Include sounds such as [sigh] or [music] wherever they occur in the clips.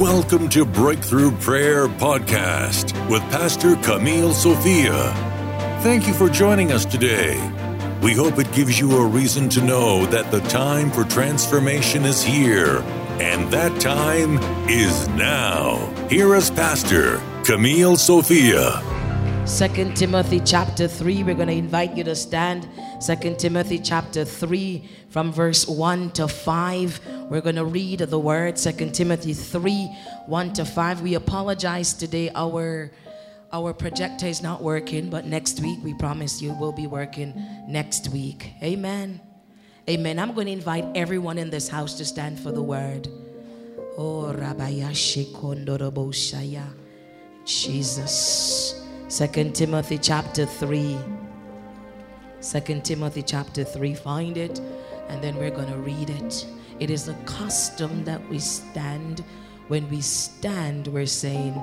Welcome to Breakthrough Prayer Podcast with Pastor Camille Sophia. Thank you for joining us today. We hope it gives you a reason to know that the time for transformation is here, and that time is now. Here is Pastor Camille Sophia. Second Timothy chapter 3, we're going to invite you to stand. Second Timothy chapter 3, from verse 1 to 5. We're going to read the word. Second Timothy 3, 1 to 5. We apologize today. Our our projector is not working, but next week we promise you will be working next week. Amen. Amen. I'm going to invite everyone in this house to stand for the word. Oh, Rabayashi Kondoroboshaya. Jesus. Second Timothy chapter 3. Second Timothy chapter 3. Find it, and then we're going to read it. It is a custom that we stand. When we stand, we're saying,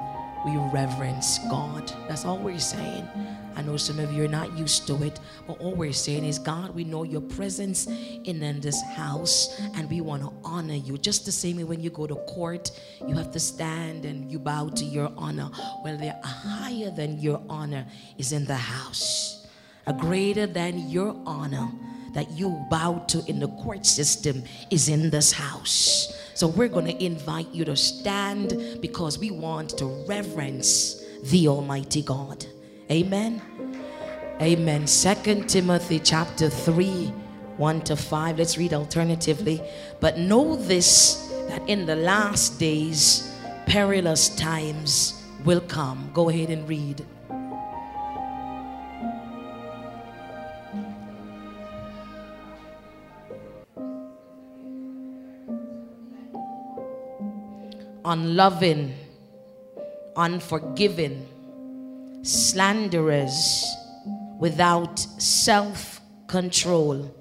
we reverence God. That's all we're saying. I know some of you are not used to it, but all we're saying is, God, we know your presence in, in this house and we want to honor you. Just the same way when you go to court, you have to stand and you bow to your honor. Well, there are higher than your honor is in the house, a greater than your honor that you bow to in the court system is in this house. So we're going to invite you to stand because we want to reverence the Almighty God. Amen. Amen. Second Timothy chapter 3, 1 to 5. Let's read alternatively. But know this that in the last days perilous times will come. Go ahead and read. unloving, unforgiving, slanderers, without self control,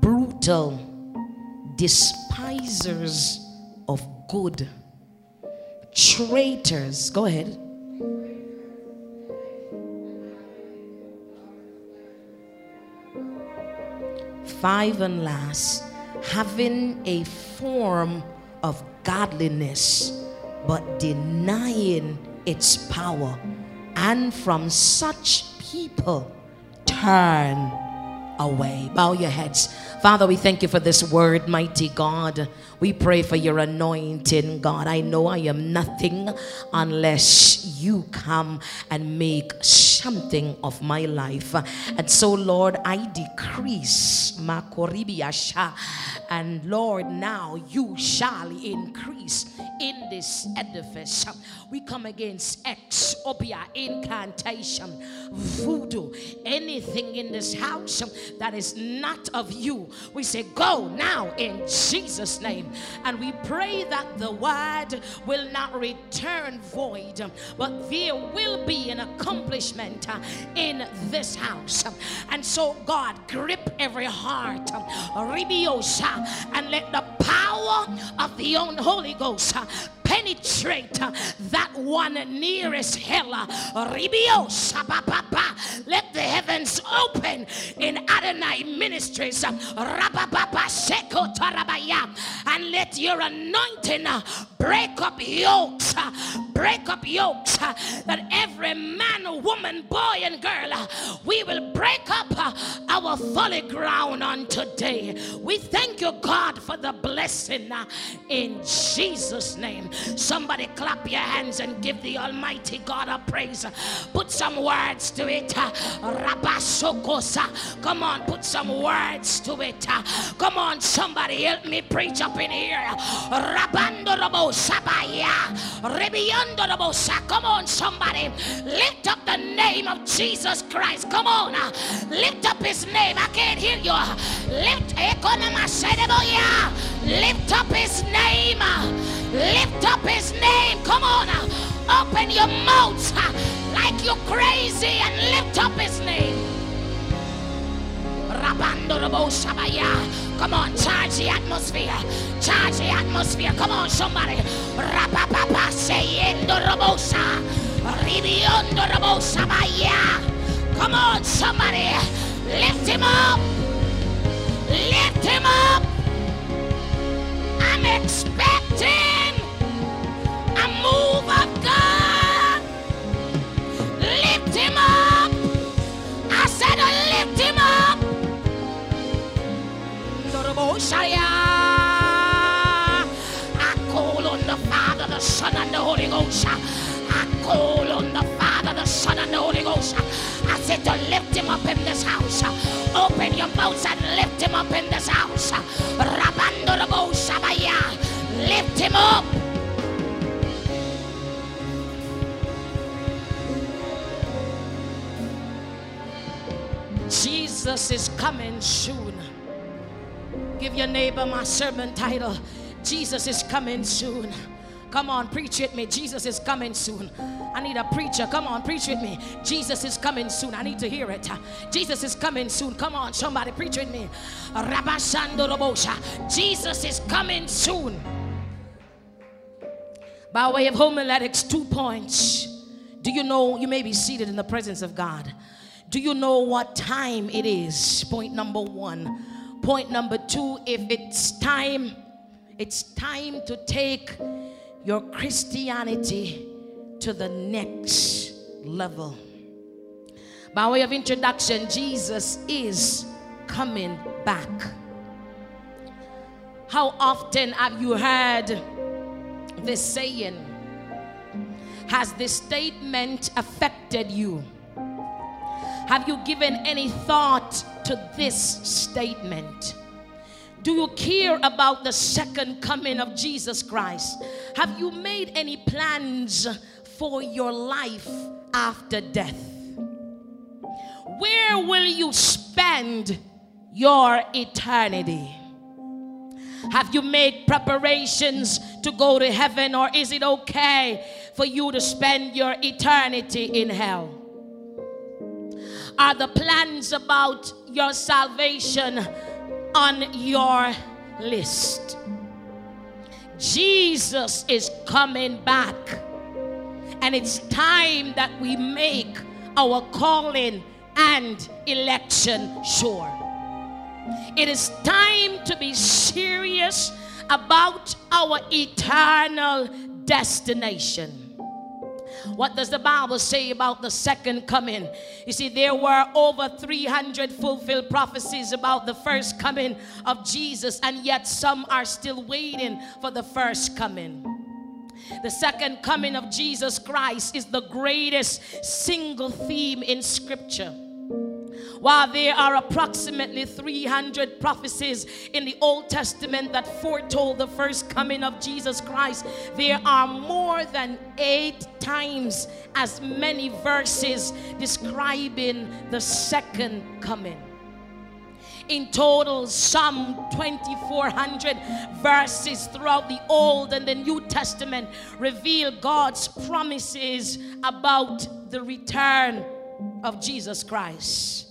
brutal, despisers of good, traitors. Go ahead. Five and last, having a form of godliness, but denying its power. And from such people, turn away. Bow your heads. Father, we thank you for this word, mighty God. We pray for your anointing, God. I know I am nothing unless you come and make something of my life. And so, Lord, I decrease. And Lord, now you shall increase in this edifice. We come against ex obia incantation, voodoo, anything in this house that is not of you. We say, Go now in Jesus' name. And we pray that the word will not return void, but there will be an accomplishment in this house. And so, God, grip every heart, and let the power of the own Holy Ghost uh, penetrate uh, that one nearest hell. Uh, let the heavens open in Adonai Ministries. And let your anointing break up yokes. Break up yokes. That every man, woman, boy, and girl, we will break up our folly ground on today. We thank you, God, for the blessing in Jesus' name. Somebody clap your hands and give the Almighty God a praise. Put some words to it. Come on, put some words to it. Come on, somebody help me preach up in here. Come on, somebody. Lift up the name of Jesus Christ. Come on. Lift up his name. I can't hear you. Lift, lift up his name. Lift up his name. Come on. Open your mouths like you're crazy and lift up his name. Come on, charge the atmosphere. Charge the atmosphere. Come on, somebody. Rapapapa sayendo robosa. Ribiondo robosa baya. Come on, somebody. Lift him up. Lift him up. I'm expecting a move of God. Lift him up. I said, lift him up. I call on the Father, the Son, and the Holy Ghost. I call on the Father, the Son, and the Holy Ghost. I said to lift him up in this house. Open your mouth and lift him up in this house. Lift him up. Jesus is coming soon. Give your neighbor my sermon title Jesus is coming soon. Come on, preach with me. Jesus is coming soon. I need a preacher. Come on, preach with me. Jesus is coming soon. I need to hear it. Jesus is coming soon. Come on, somebody, preach with me. Jesus is coming soon. By way of homiletics, two points. Do you know you may be seated in the presence of God? Do you know what time it is? Point number one. Point number two, if it's time, it's time to take your Christianity to the next level. By way of introduction, Jesus is coming back. How often have you heard this saying? Has this statement affected you? Have you given any thought to this statement? Do you care about the second coming of Jesus Christ? Have you made any plans for your life after death? Where will you spend your eternity? Have you made preparations to go to heaven, or is it okay for you to spend your eternity in hell? Are the plans about your salvation on your list. Jesus is coming back. And it's time that we make our calling and election sure. It is time to be serious about our eternal destination. What does the Bible say about the second coming? You see, there were over 300 fulfilled prophecies about the first coming of Jesus, and yet some are still waiting for the first coming. The second coming of Jesus Christ is the greatest single theme in Scripture. While there are approximately 300 prophecies in the Old Testament that foretold the first coming of Jesus Christ, there are more than eight times as many verses describing the second coming. In total, some 2,400 verses throughout the Old and the New Testament reveal God's promises about the return of Jesus Christ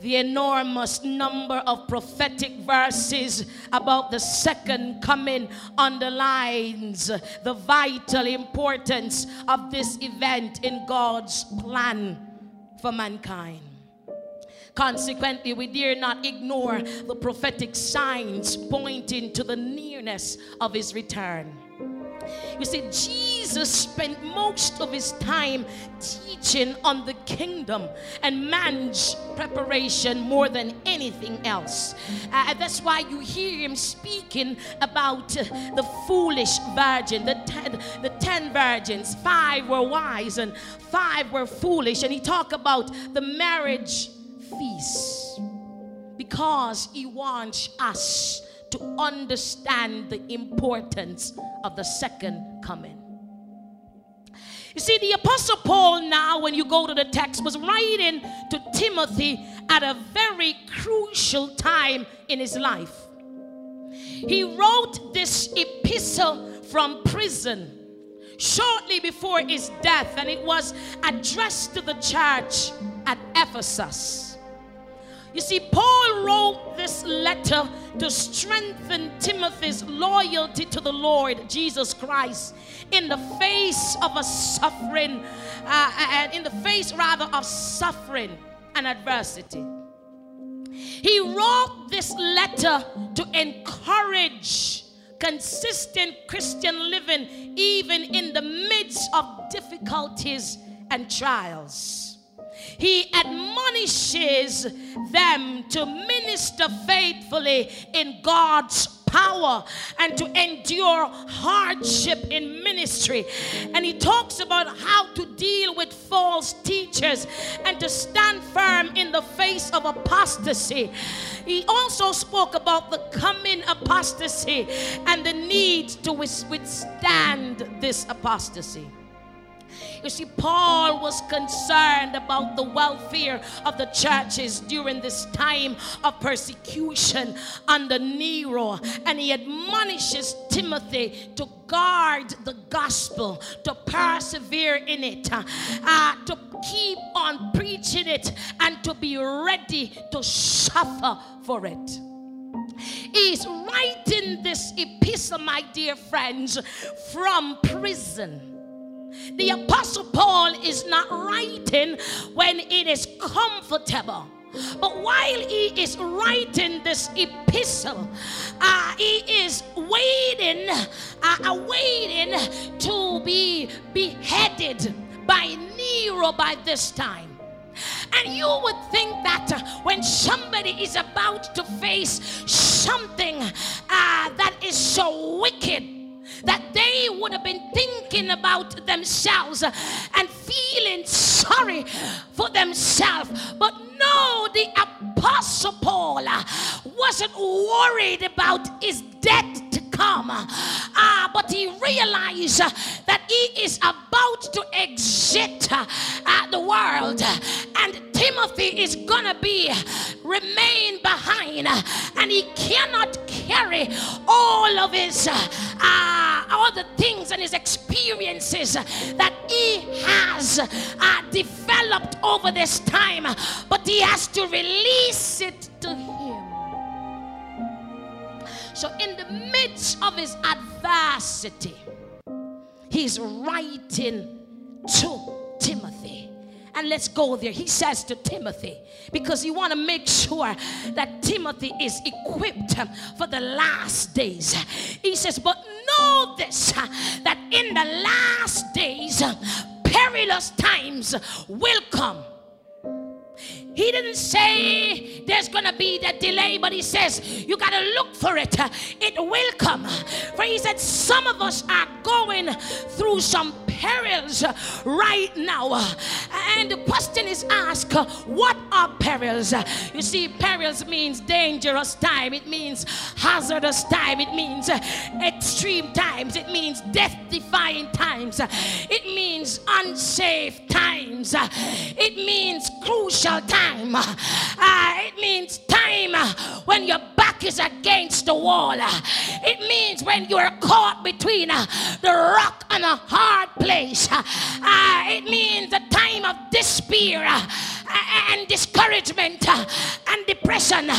the enormous number of prophetic verses about the second coming underlines the vital importance of this event in God's plan for mankind. Consequently, we dare not ignore the prophetic signs pointing to the nearness of his return. You see, Jesus spent most of his time teaching on the kingdom and man's preparation more than anything else. Uh, that's why you hear him speaking about uh, the foolish virgin, the ten, the ten virgins. Five were wise and five were foolish. And he talked about the marriage feast because he wants us to understand the importance of the second coming. You see, the Apostle Paul, now, when you go to the text, was writing to Timothy at a very crucial time in his life. He wrote this epistle from prison shortly before his death, and it was addressed to the church at Ephesus. You see, Paul wrote this letter to strengthen Timothy's loyalty to the Lord Jesus Christ in the face of a suffering, uh, and in the face rather of suffering and adversity. He wrote this letter to encourage consistent Christian living even in the midst of difficulties and trials. He admonishes them to minister faithfully in God's power and to endure hardship in ministry. And he talks about how to deal with false teachers and to stand firm in the face of apostasy. He also spoke about the coming apostasy and the need to withstand this apostasy. You see, Paul was concerned about the welfare of the churches during this time of persecution under Nero, and he admonishes Timothy to guard the gospel, to persevere in it, uh, to keep on preaching it, and to be ready to suffer for it. He's writing this epistle, my dear friends, from prison. The Apostle Paul is not writing when it is comfortable. But while he is writing this epistle, uh, he is waiting, uh, waiting to be beheaded by Nero by this time. And you would think that uh, when somebody is about to face something uh, that is so wicked, that they would have been thinking about themselves and feeling sorry for themselves. But no, the Apostle Paul wasn't worried about his death to come, uh, but he realized that he is about to exit uh, the world, and Timothy is gonna be remain behind, and he cannot carry all of his uh, all the things and his experiences that he has uh, developed over this time, but he has to release it to him. So, in the midst of his adversity, he's writing to Timothy. And let's go there. He says to Timothy, because he want to make sure that Timothy is equipped for the last days. He says, but know this, that in the last days, perilous times will come. He didn't say there's going to be that delay, but he says you got to look for it. It will come. For he said some of us are going through some perils right now. And the question is asked, what are perils? You see, perils means dangerous time, it means hazardous time, it means extreme times, it means death defying times, it means unsafe times, it means crucial time, uh, it means time ah, when your back is against the wall, ah. it means when you're caught between the rock and a hard place. Uh, it means a time of despair and discouragement and depression.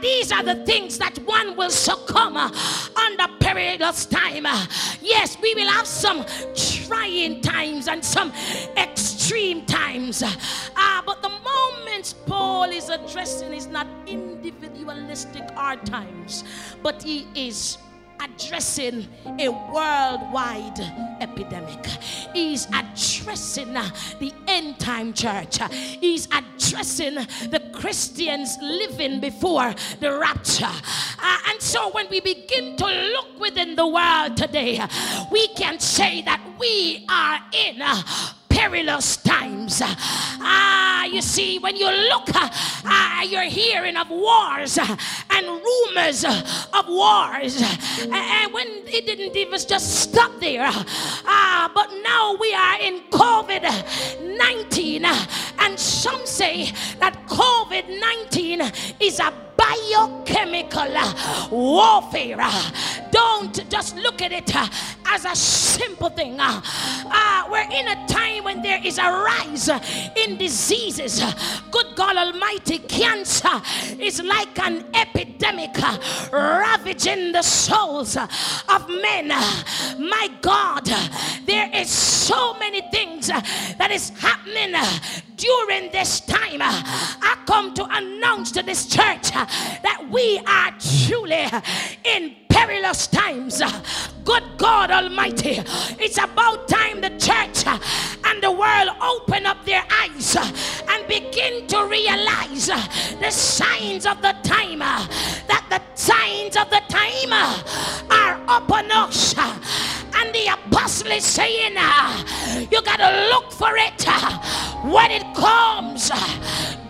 These are the things that one will succumb under perilous time. Uh, yes, we will have some trying times and some extreme times. ah! but the moments Paul is addressing is not individualistic hard times, but he is addressing a worldwide epidemic. He's addressing the end time church. He's addressing the Christians living before the rapture. Uh, and so when we begin to look within the world today, we can say that we are in perilous times. Ah, you see, when you look, ah, you're hearing of wars and rumors of wars. And when it didn't even just stop there, ah, but now we are in COVID 19, and some say that COVID 19 is a biochemical uh, warfare. Uh, don't just look at it uh, as a simple thing. Uh, we're in a time when there is a rise in diseases. Good God Almighty, cancer is like an epidemic ravaging the souls of men. My God, there is so many things that is happening during this time. I come to announce to this church that we are truly in perilous times. Good God Almighty, it's about time the church and the world open up their eyes and begin to realize the signs of the time. That the signs of the time are upon us. And the apostle is saying, You got to look for it when it comes.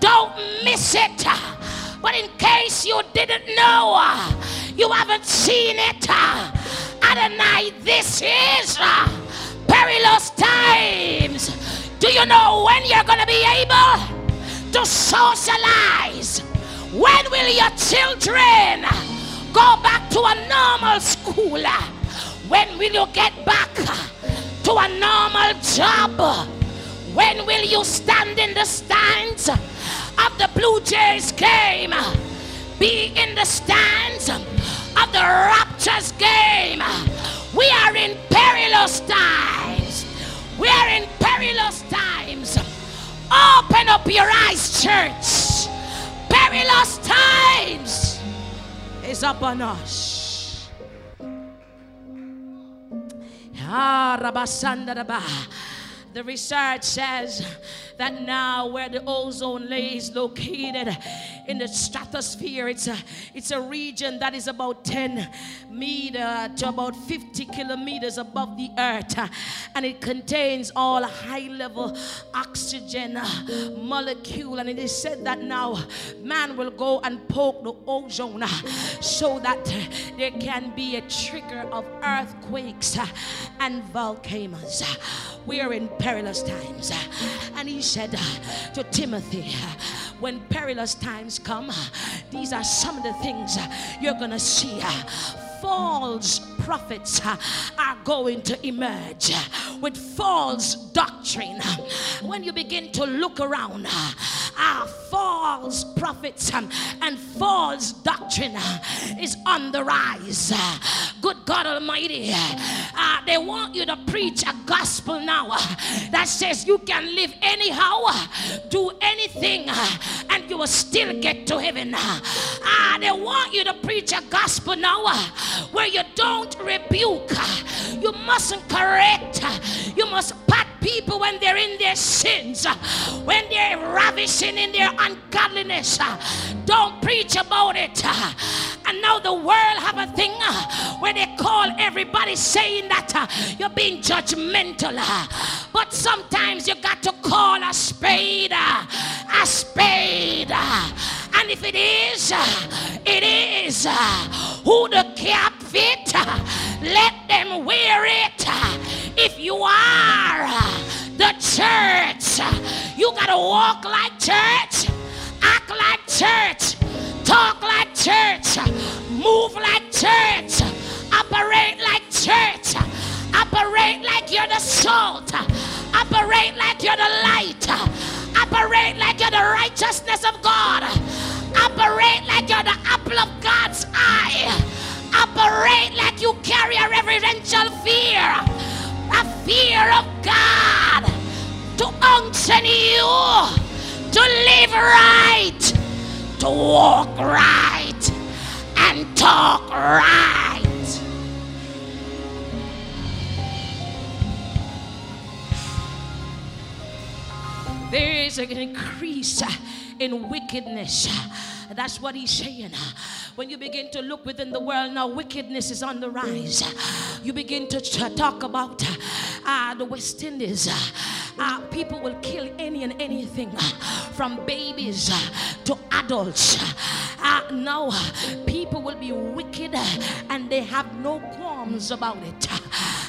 Don't miss it. But in case you didn't know, uh, you haven't seen it. Uh, Adonai, this is uh, perilous times. Do you know when you're going to be able to socialize? When will your children go back to a normal school? When will you get back to a normal job? When will you stand in the stands of the Blue Jays game? Be in the stands of the Raptors game. We are in perilous times. We are in perilous times. Open up your eyes, church. Perilous times is upon us. Ah, the research says that now where the ozone layer is located in the stratosphere, it's a, it's a region that is about 10 meter to about 50 kilometers above the earth. And it contains all high level oxygen molecule. And it is said that now man will go and poke the ozone so that there can be a trigger of earthquakes and volcanoes. We are in perilous times. And he said uh, to Timothy, uh, when perilous times come, uh, these are some of the things you're going to see false prophets are going to emerge with false doctrine. When you begin to look around, uh, false prophets um, and false doctrine is on the rise. Good God Almighty, uh, they want you to preach a gospel now uh, that says you can live anyhow, uh, do anything, uh, and you will still get to heaven. Uh, they want you to preach a gospel now where you don't rebuke, you mustn't correct, you must pat people when they're in their sins, when they're ravishing in their ungodliness. Don't preach about it. And now the world have a thing where they call everybody saying that you're being judgmental. But sometimes you got to call a spade a spade. And if it is, it is. Who the cap fit, let them wear it. If you are the church, you got to walk like church, act like church, talk like church, move like church, operate like church, operate like you're the salt, operate like you're the light, operate like you're the righteousness of God, operate like you're the apple of God's eye, operate like you carry a reverential fear, a fear of God to unction you to live right, to walk right, and talk right. There is an increase in wickedness. That's what he's saying. When you begin to look within the world now, wickedness is on the rise. You begin to talk about uh, the West Indies. Uh, people will kill any and anything from babies to adults. Uh, now, people will be wicked and they have no qualms about it.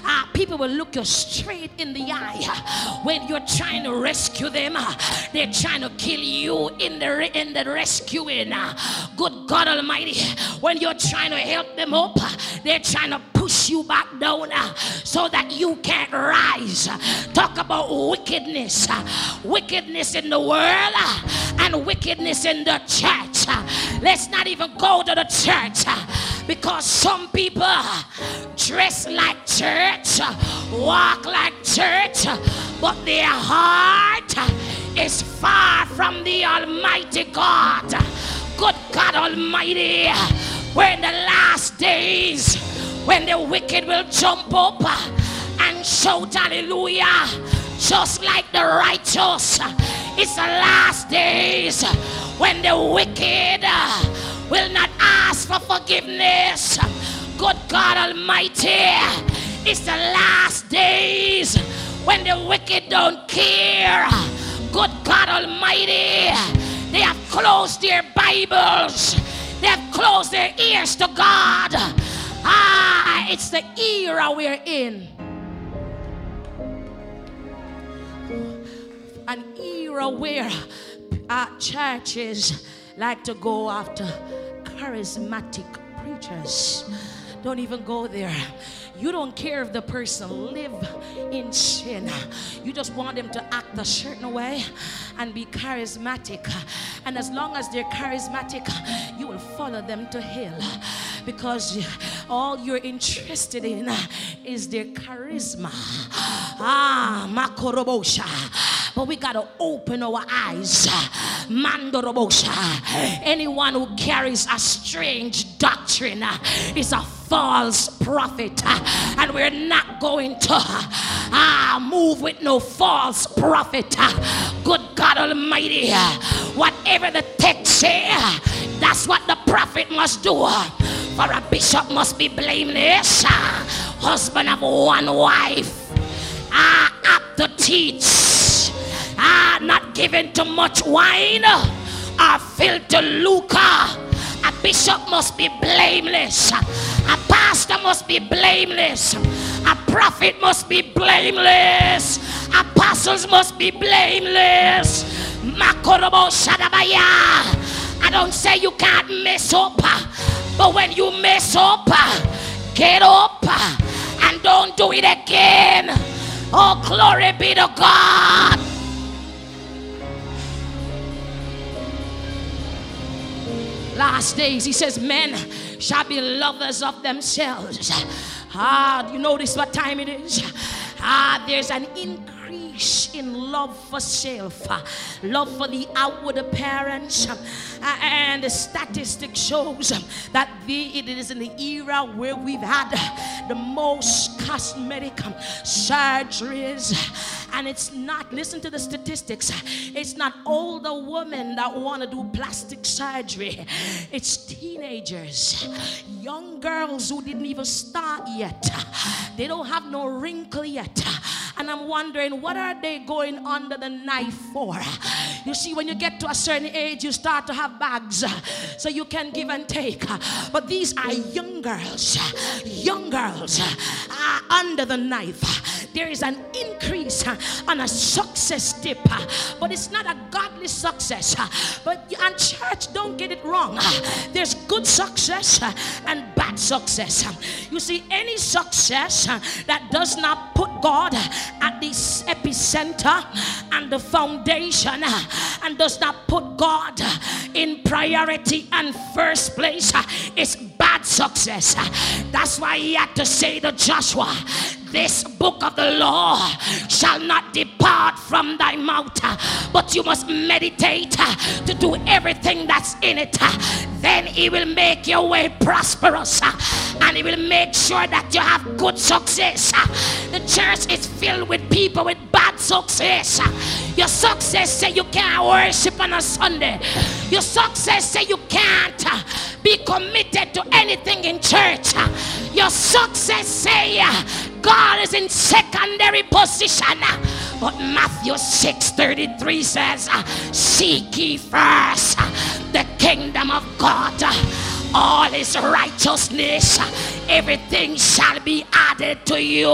Uh, people will look you straight in the eye when you're trying to rescue them. They're trying to kill you in the in the rescuing. Good God Almighty, when you're trying to help them up, they're trying to push you back down uh, so that you can't rise. Talk about wickedness, uh, wickedness in the world, uh, and wickedness in the church. Let's not even go to the church because some people dress like church, walk like church, but their heart is far from the Almighty God. Good God Almighty, we're in the last days when the wicked will jump up uh, and shout hallelujah, just like the righteous. It's the last days when the wicked uh, will not ask for forgiveness, Good God Almighty, it's the last days when the wicked don't care. Good God Almighty, they have closed their Bibles, they have closed their ears to God. Ah, it's the era we're in. An era where our churches like to go after charismatic preachers. Don't even go there. You don't care if the person live in sin. You just want them to act a certain way and be charismatic. And as long as they're charismatic, you will follow them to hell because all you're interested in is their charisma. Ah, makorobosha. But we got to open our eyes. Mandorobosha. Anyone who carries a strange doctrine is a false prophet. And we're not going to ah, move with no false prophet. Good God Almighty. Whatever the text say, that's what the prophet must do. For a bishop must be blameless. Husband of one wife. Ah, up to teach. Ah, not given to much wine or filled to lucre. A bishop must be blameless. A pastor must be blameless. A prophet must be blameless. Apostles must be blameless. I don't say you can't mess up, but when you mess up, get up and don't do it again. Oh, glory be to God. Last days, he says, men shall be lovers of themselves. Ah, you notice what time it is? Ah, there's an increase in love for self, love for the outward appearance. And the statistic shows that the, it is in the era where we've had the most cosmetic surgeries and it's not, listen to the statistics, it's not older women that want to do plastic surgery, it's teenagers, young girls who didn't even start yet. They don't have no wrinkle yet. And I'm wondering, what are they going under the knife for? You see, when you get to a certain age, you start to have bags so you can give and take. But these are young girls, young girls are under the knife. There is an increase uh, on a success dip, uh, but it's not a godly success. Uh, but and church, don't get it wrong. There's good success and bad success. Um. You see, any success that does not put God at the epicenter and the foundation and does not put God in priority and first place is bad success. That's why he had to say to Joshua, this book of the law shall not depart from thy mouth, but you must meditate to do everything that's in it. Then he will make your way prosperous and he will make sure that you have good success. The church is filled with people with bad success. Your success say you can't worship on a Sunday. Your success say you can't be committed to anything in church. Your success say God is in secondary position. But Matthew 6 33 says, Seek ye first the kingdom of God, all his righteousness, everything shall be added to you.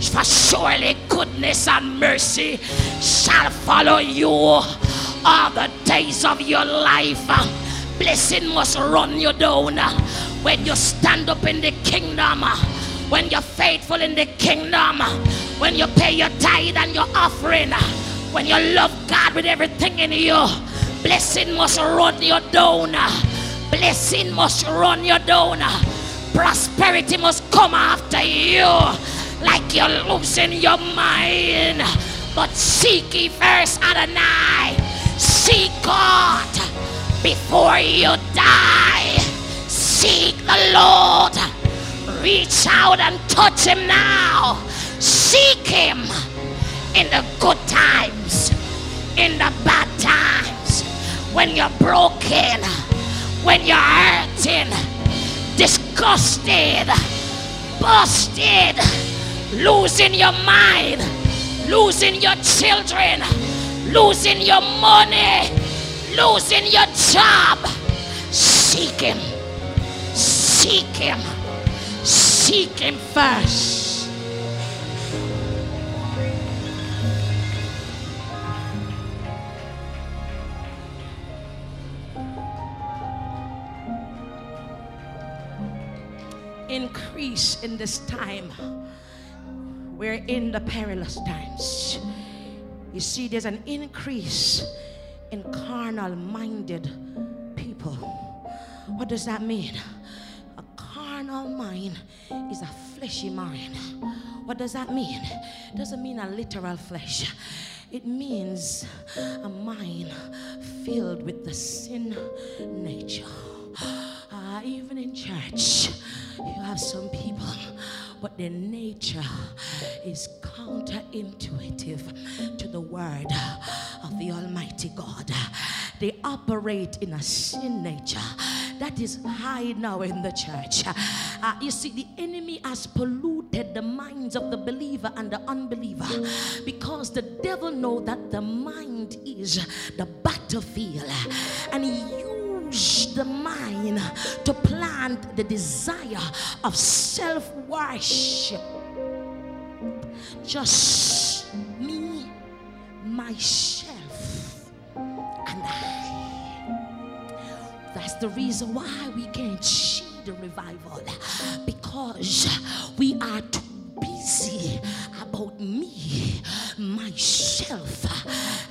For surely goodness and mercy shall follow you all the days of your life. Blessing must run you down when you stand up in the kingdom when you're faithful in the kingdom, when you pay your tithe and your offering, when you love God with everything in you, blessing must run your down. Blessing must run you down. Prosperity must come after you like you're losing your mind. But seek ye first Adonai. Seek God before you die. Seek the Lord Reach out and touch him now. Seek him in the good times, in the bad times, when you're broken, when you're hurting. disgusted, busted, losing your mind, losing your children, losing your money, losing your job. Seek Him. Seek Him. Seek Him first. increase in this time. We're in the perilous times. You see, there's an increase in carnal minded people. What does that mean? A carnal mind is a fleshy mind. What does that mean? It doesn't mean a literal flesh. It means a mind filled with the sin nature. Uh, even in church, you have some people, but their nature is counterintuitive to the word of the Almighty God. They operate in a sin nature that is high now in the church. Uh, you see, the enemy has polluted the minds of the believer and the unbeliever because the devil know that the mind is the battlefield, and he the mind to plant the desire of self worship. Just me, myself, and I. That's the reason why we can't see the revival because we are too busy about me, myself,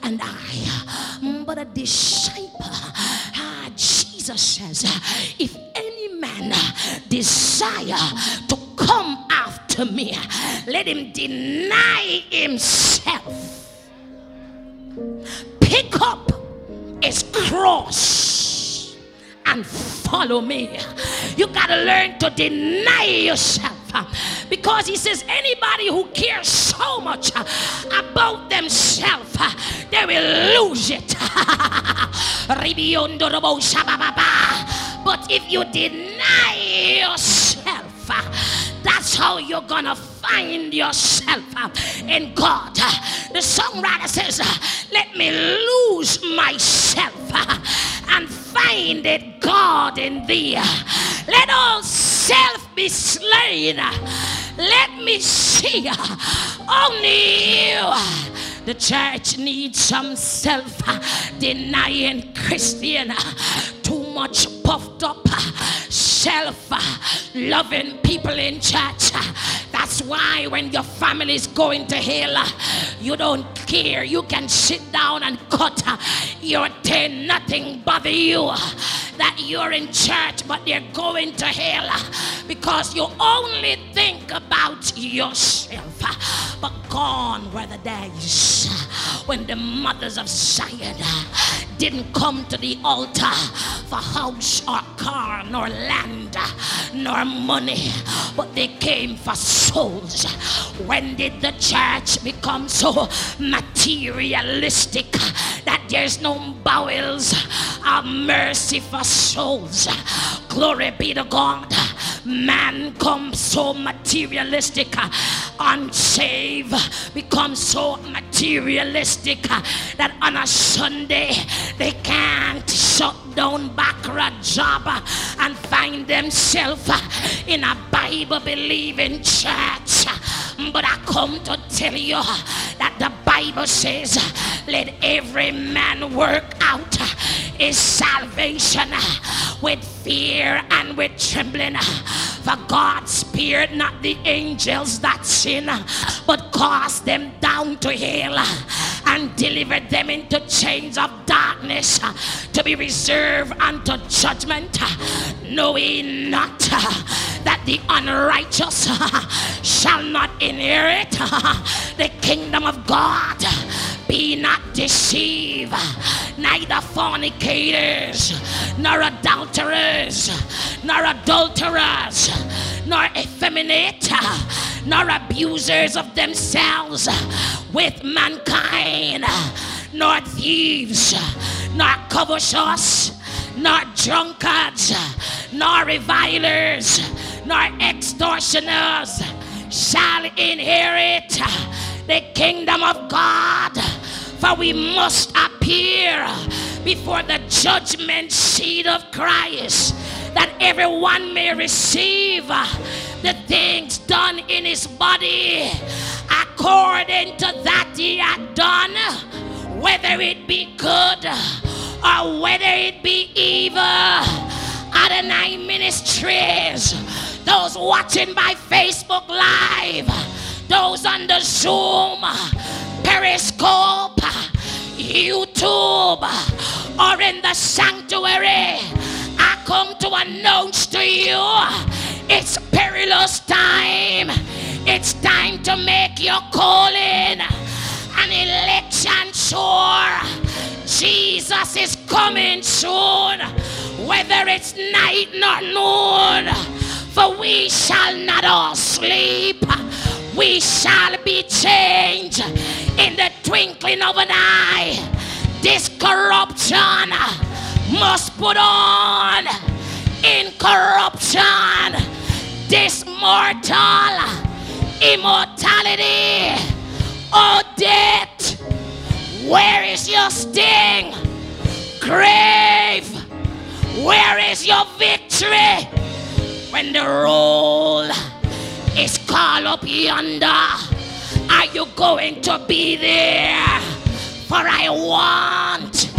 and I. But a disciple ah, Jesus says, if any man desire to come after me, let him deny himself. Pick up his cross and follow me. You got to learn to deny yourself. Because he says anybody who cares so much about themselves they will lose it. [laughs] But if you deny yourself that's how you're gonna find yourself uh, in God. Uh, the songwriter says, uh, Let me lose myself and find it, God, in thee. Let all self be slain. Let me see only you. The church needs some self denying Christian, too much puffed up, self uh, loving people in church. Uh, that's why when your family is going to hell, uh, you don't care. You can sit down and cut your teeth, nothing bother you that you're in church, but they're going to hell because you only think about yourself. But gone were the days when the mothers of Zion didn't come to the altar for house or car nor land nor money, but they came for souls. When did the church become so materialistic that there's no bowels of mercy for souls? Glory be to God. Man comes so materialistic, unsaved, become so materialistic uh, that on a Sunday they can't shut down backward job uh, and find themselves uh, in a Bible believing church. But I come to tell you that the Bible says, let every man work out his salvation uh, with fear and with trembling. Uh, for God spared not the angels that sin, uh, but cast them down to hell and delivered them into chains of darkness to be reserved unto judgment, knowing not that the unrighteous shall not inherit the kingdom of God. Be not deceived, neither fornicators, nor adulterers, nor adulterers, nor effeminate, nor abusers of themselves with mankind, nor thieves, nor covetous, nor drunkards, nor revilers, nor extortioners shall inherit the kingdom of God. For we must appear before the judgment seat of Christ that everyone may receive the things done in his body according to that he had done, whether it be good or whether it be evil. Adonai Ministries, those watching by Facebook Live, those on the Zoom, Periscope, YouTube, or in the sanctuary, I come to announce to you it's perilous time. It's time to make your calling an election sure. Jesus is coming soon, whether it's night nor noon. For we shall not all sleep, we shall be changed in the twinkling of an eye. This corruption must put on incorruption, this mortal immortality. Oh, death, where is your sting? Grave, where is your victory? When the roll is called up yonder, are you going to be there? For I want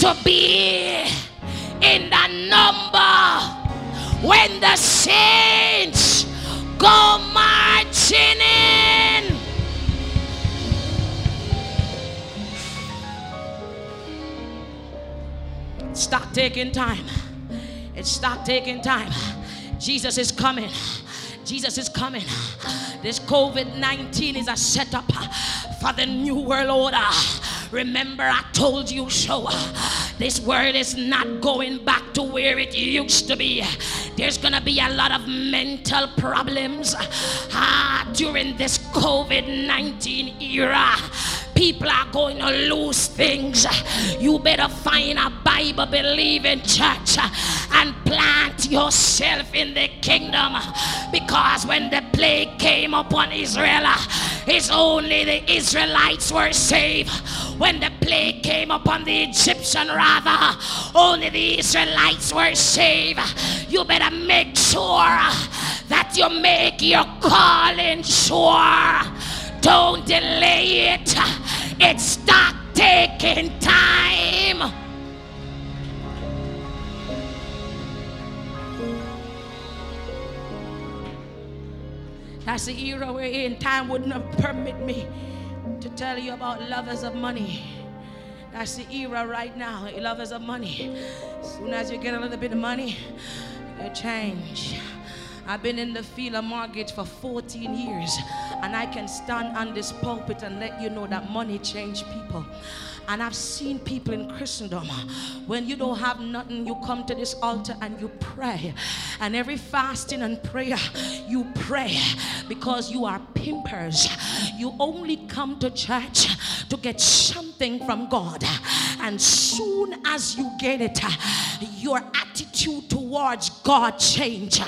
to be in the number when the saints go marching in. Stop taking time. It's stop taking time. Jesus is coming. Jesus is coming. This COVID 19 is a setup for the new world order. Remember, I told you so. This world is not going back to where it used to be. There's gonna be a lot of mental problems ah, during this COVID 19 era people are going to lose things. You better find a Bible believing church and plant yourself in the kingdom because when the plague came upon Israel, it's only the Israelites were saved. When the plague came upon the Egyptian, rather, only the Israelites were saved. You better make sure that you make your calling sure. Don't delay it. It's stop taking time. That's the era we're in. Time wouldn't have permit me to tell you about lovers of money. That's the era right now, lovers of money. As soon as you get a little bit of money, you change. I've been in the field of mortgage for 14 years, and I can stand on this pulpit and let you know that money changed people. And I've seen people in Christendom, uh, when you don't have nothing, you come to this altar and you pray. And every fasting and prayer, you pray because you are pimpers. You only come to church to get something from God. And soon as you get it, your attitude towards God change.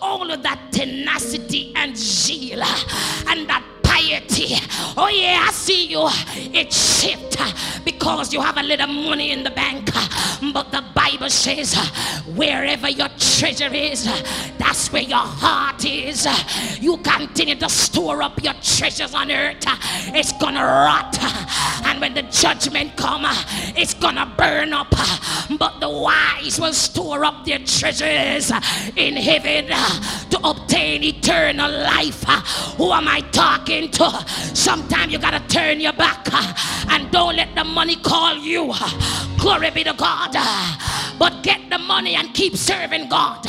All of that tenacity and zeal and that piety. Oh, yeah, I see you. It shift uh, because you have a little money in the bank. Uh, but the Bible says, uh, wherever your treasure is, that's where your heart is. You continue to store up your treasures on earth, it's gonna rot. And when the judgment come, it's gonna burn up. But the wise will store up their treasures in heaven to obtain eternal life. Who am I talking? Into. Sometimes you got to turn your back uh, and don't let the money call you. Glory be to God. But get the money and keep serving God.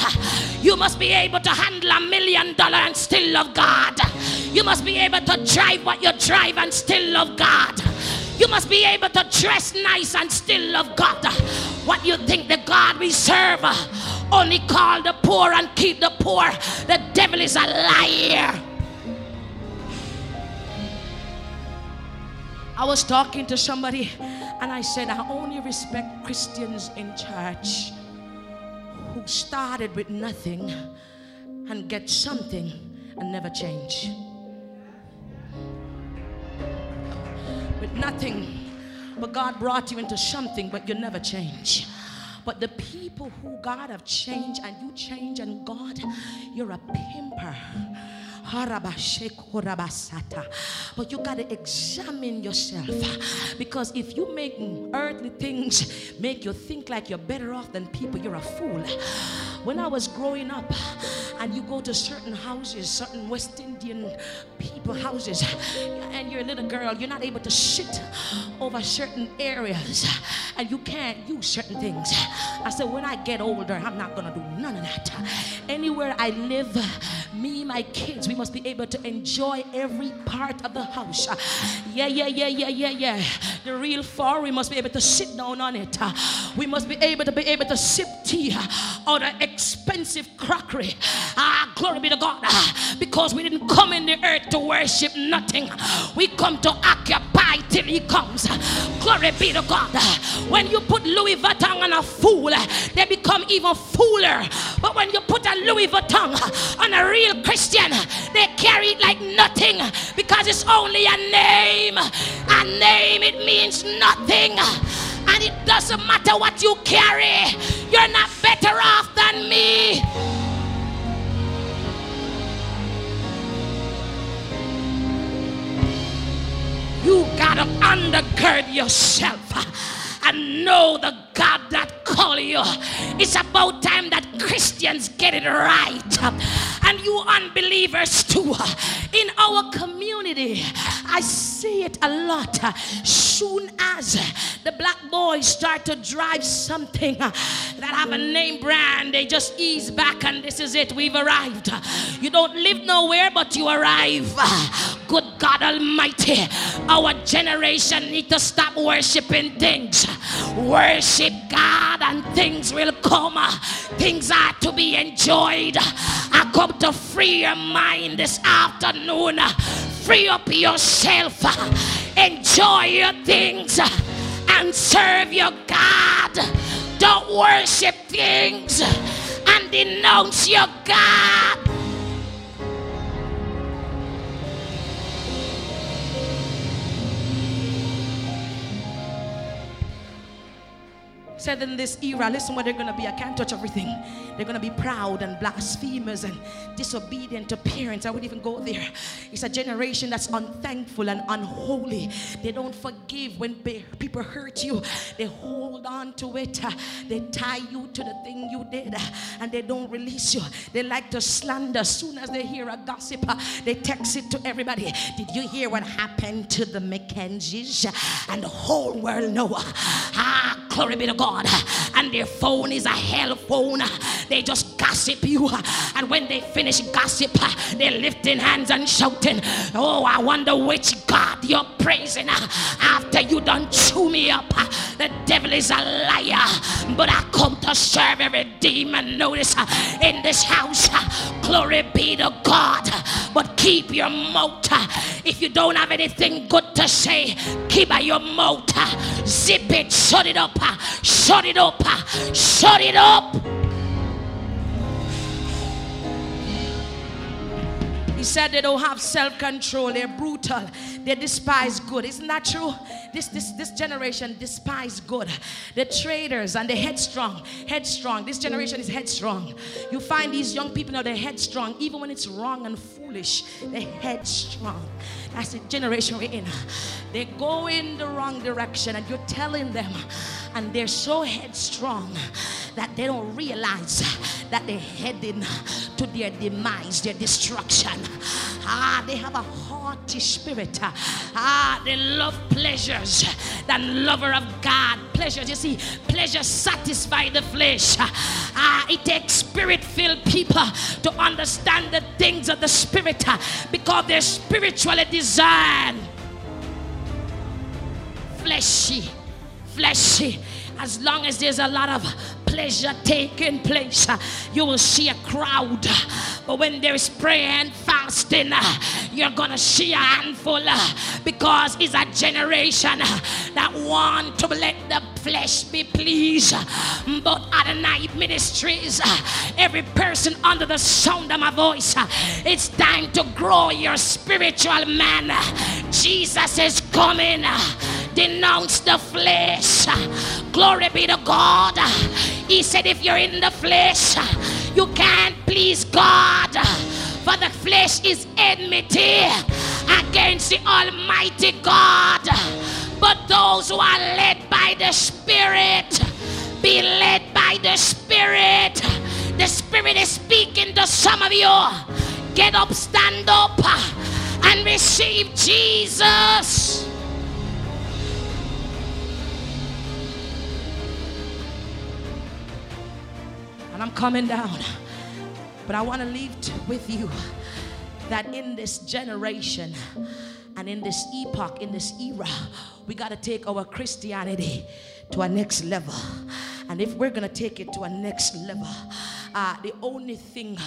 You must be able to handle a million dollar and still love God. You must be able to drive what you drive and still love God. You must be able to dress nice and still love God. What you think the God we serve uh, only call the poor and keep the poor? The devil is a liar. I was talking to somebody and I said, I only respect Christians in church. who started with nothing and get something and never change. With nothing, but God brought you into something, but you never change. But the people who God have changed and you change and God, you're a pimper. But you got to examine yourself because if you make earthly things make you think like you're better off than people, you're a fool. When I was growing up, and you go to certain houses, certain West Indian people houses, and you're a little girl, you're not able to sit over certain areas, and you can't use certain things. I said, when I get older, I'm not gonna do none of that. Anywhere I live, me, my kids, we must be able to enjoy every part of the house. Yeah, yeah, yeah, yeah, yeah, yeah. The real floor, we must be able to sit down on it. We must be able to be able to sip tea out of expensive crockery. Ah, glory be to God. Because we didn't come in the earth to worship nothing. We come to occupy till he comes. Glory be to God. When you put Louis Vuitton on a fool, they become even fooler. But when you put a Louis Vuitton on a real Christian, they carry it like nothing because it's only a name. A name, it means nothing. And it doesn't matter what you carry, you're not better off than me. You gotta undergird yourself and know the God that call you. It's about time that Christians get it right. And you unbelievers too. In our community, I see it a lot. Soon as the black boys start to drive something that have a name brand, they just ease back and this is it. We've arrived. You don't live nowhere, but you arrive. Good God Almighty, our generation need to stop worshiping things. Worship God and things will come. Things are to be enjoyed. I come to free your mind this afternoon. Free up yourself. Enjoy your things and serve your God. Don't worship things and denounce your God. Said in this era, listen what they're going to be. I can't touch everything. They're going to be proud and blasphemers and disobedient to parents. I wouldn't even go there. It's a generation that's unthankful and unholy. They don't forgive when people hurt you. They hold on to it. They tie you to the thing you did and they don't release you. They like to slander. As soon as they hear a gossip, they text it to everybody. Did you hear what happened to the Mackenzies? And the whole world know. Ah, glory be to God. God. And their phone is a hell phone. They just gossip you. And when they finish gossip, they're lifting hands and shouting, Oh, I wonder which God you're praising after you done chew me up. The devil is a liar. But I come to serve every demon. Notice in this house, glory be to God. But keep your mouth. If you don't have anything good to say, keep your mouth. Zip it, shut it up. Shut it up. Shut it up. He said they don't have self-control. They're brutal. They despise good. Isn't that true? This, this, this generation despise good. The traders and the headstrong. Headstrong. This generation is headstrong. You find these young people now, they're headstrong. Even when it's wrong and foolish, they're headstrong. That's the generation we're in. They go in the wrong direction and you're telling them and they're so headstrong that they don't realize that they're heading to their demise, their destruction. Ah, they have a haughty spirit. Ah, they love pleasures than lover of God. Pleasures, you see, pleasures satisfy the flesh. Ah, it takes spirit-filled people to understand the things of the spirit because they're spiritually designed. Fleshy fleshy. As long as there's a lot of pleasure taking place, uh, you will see a crowd. But when there is prayer and fasting, uh, you're gonna see a handful uh, because it's a generation that want to let the flesh be pleased. But Adonai Ministries, every person under the sound of my voice, it's time to grow your spiritual man. Jesus is coming. Denounce the flesh. Glory be to God. He said, if you're in the flesh, you can't please God. For the flesh is enmity against the Almighty God. But those who are led by the Spirit, be led by the Spirit. The Spirit is speaking to some of you. Get up, stand up, and receive Jesus. And I'm coming down. But I want to leave with you that in this generation and in this epoch, in this era, we got to take our Christianity to a next level. And if we're going to take it to a next level, uh, the only thing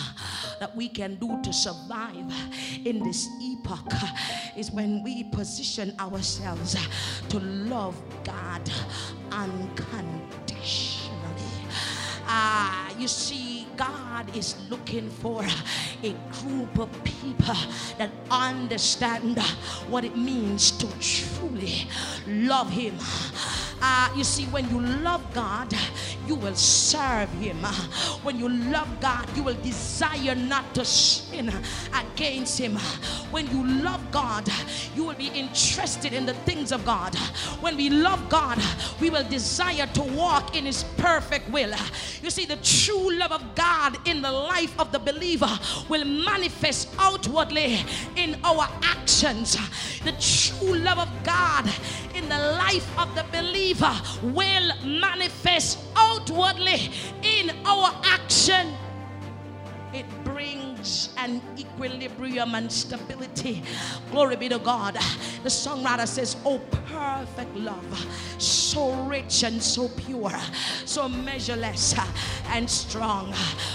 that we can do to survive in this epoch is when we position ourselves to love God unconditionally. Ah, you see, God is looking for a group of people that understand what it means to truly love Him. Uh, you see, when you love God, you will serve Him. When you love God, you will desire not to sin against Him. When you love God, you will be interested in the things of God. When we love God, we will desire to walk in His perfect will. You see, the true love of God in the life of the believer will manifest outwardly in our actions. The true love of God in the life of the believer will manifest outwardly in our action. It brings an equilibrium and stability. Glory be to God. The songwriter says, Oh, perfect love, so rich and so pure, so measureless and strong.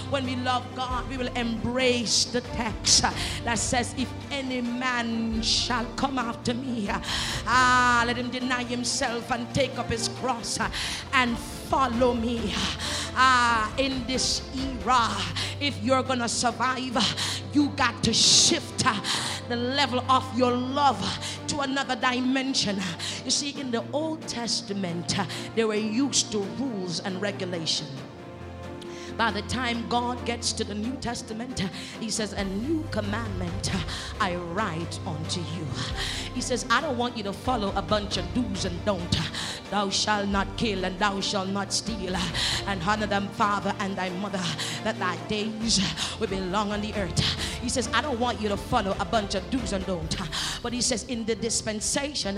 When we love God, we will embrace the text that says, If any man shall come after me, ah, let him deny himself and take up his cross and follow me. Ah, in this era, if you're gonna survive, you got to shift the level of your love to another dimension. You see, in the Old Testament, they were used to rules and regulation. By the time God gets to the New Testament, He says, A new commandment I write unto you. He says, I don't want you to follow a bunch of do's and don't. Thou shalt not kill, and thou shalt not steal, and honor them father and thy mother, that thy days will be long on the earth. He says, I don't want you to follow a bunch of do's and don't. But he says, in the dispensation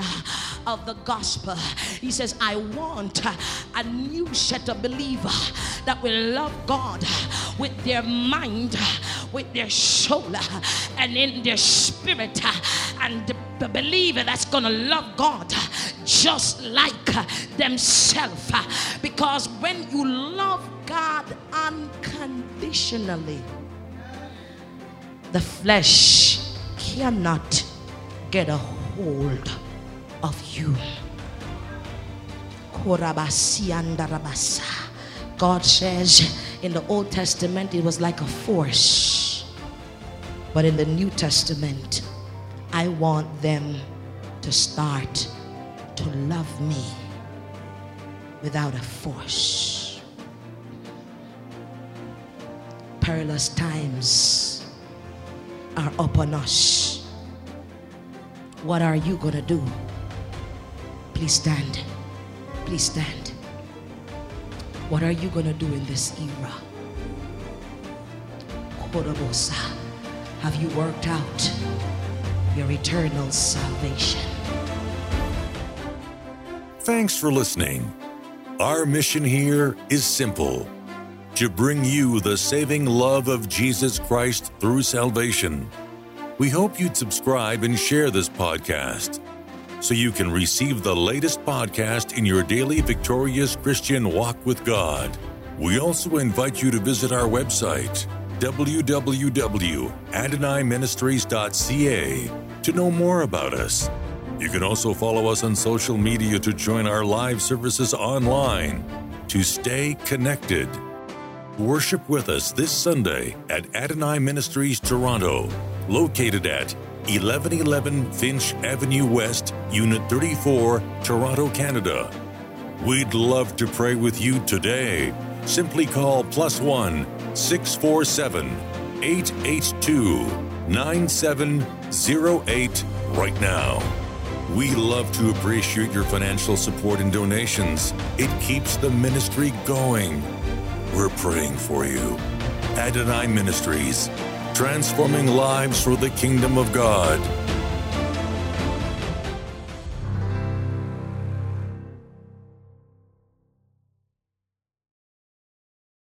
of the gospel, he says, I want a new set of believers that will love God with their mind, with their soul, and in their spirit. And the, believer that's to love God just like themselves. Because when you love God unconditionally, the flesh cannot get a hold of you. God says in the Old Testament it was like a force, but in the New Testament, I want them to start to love me without a force. Perilous times are upon us. What are you going to do? Please stand. Please stand. What are you going to do in this era? Have you worked out your eternal salvation? Thanks for listening. Our mission here is simple to bring you the saving love of Jesus Christ through salvation. We hope you'd subscribe and share this podcast so you can receive the latest podcast in your daily victorious Christian walk with God. We also invite you to visit our website, www.adonaiministries.ca, to know more about us. You can also follow us on social media to join our live services online to stay connected. Worship with us this Sunday at Adonai Ministries Toronto, located at 1111 Finch Avenue West, Unit 34, Toronto, Canada. We'd love to pray with you today. Simply call plus one 647 882 9708 right now. We love to appreciate your financial support and donations. It keeps the ministry going. We're praying for you. Adonai Ministries, transforming lives for the kingdom of God.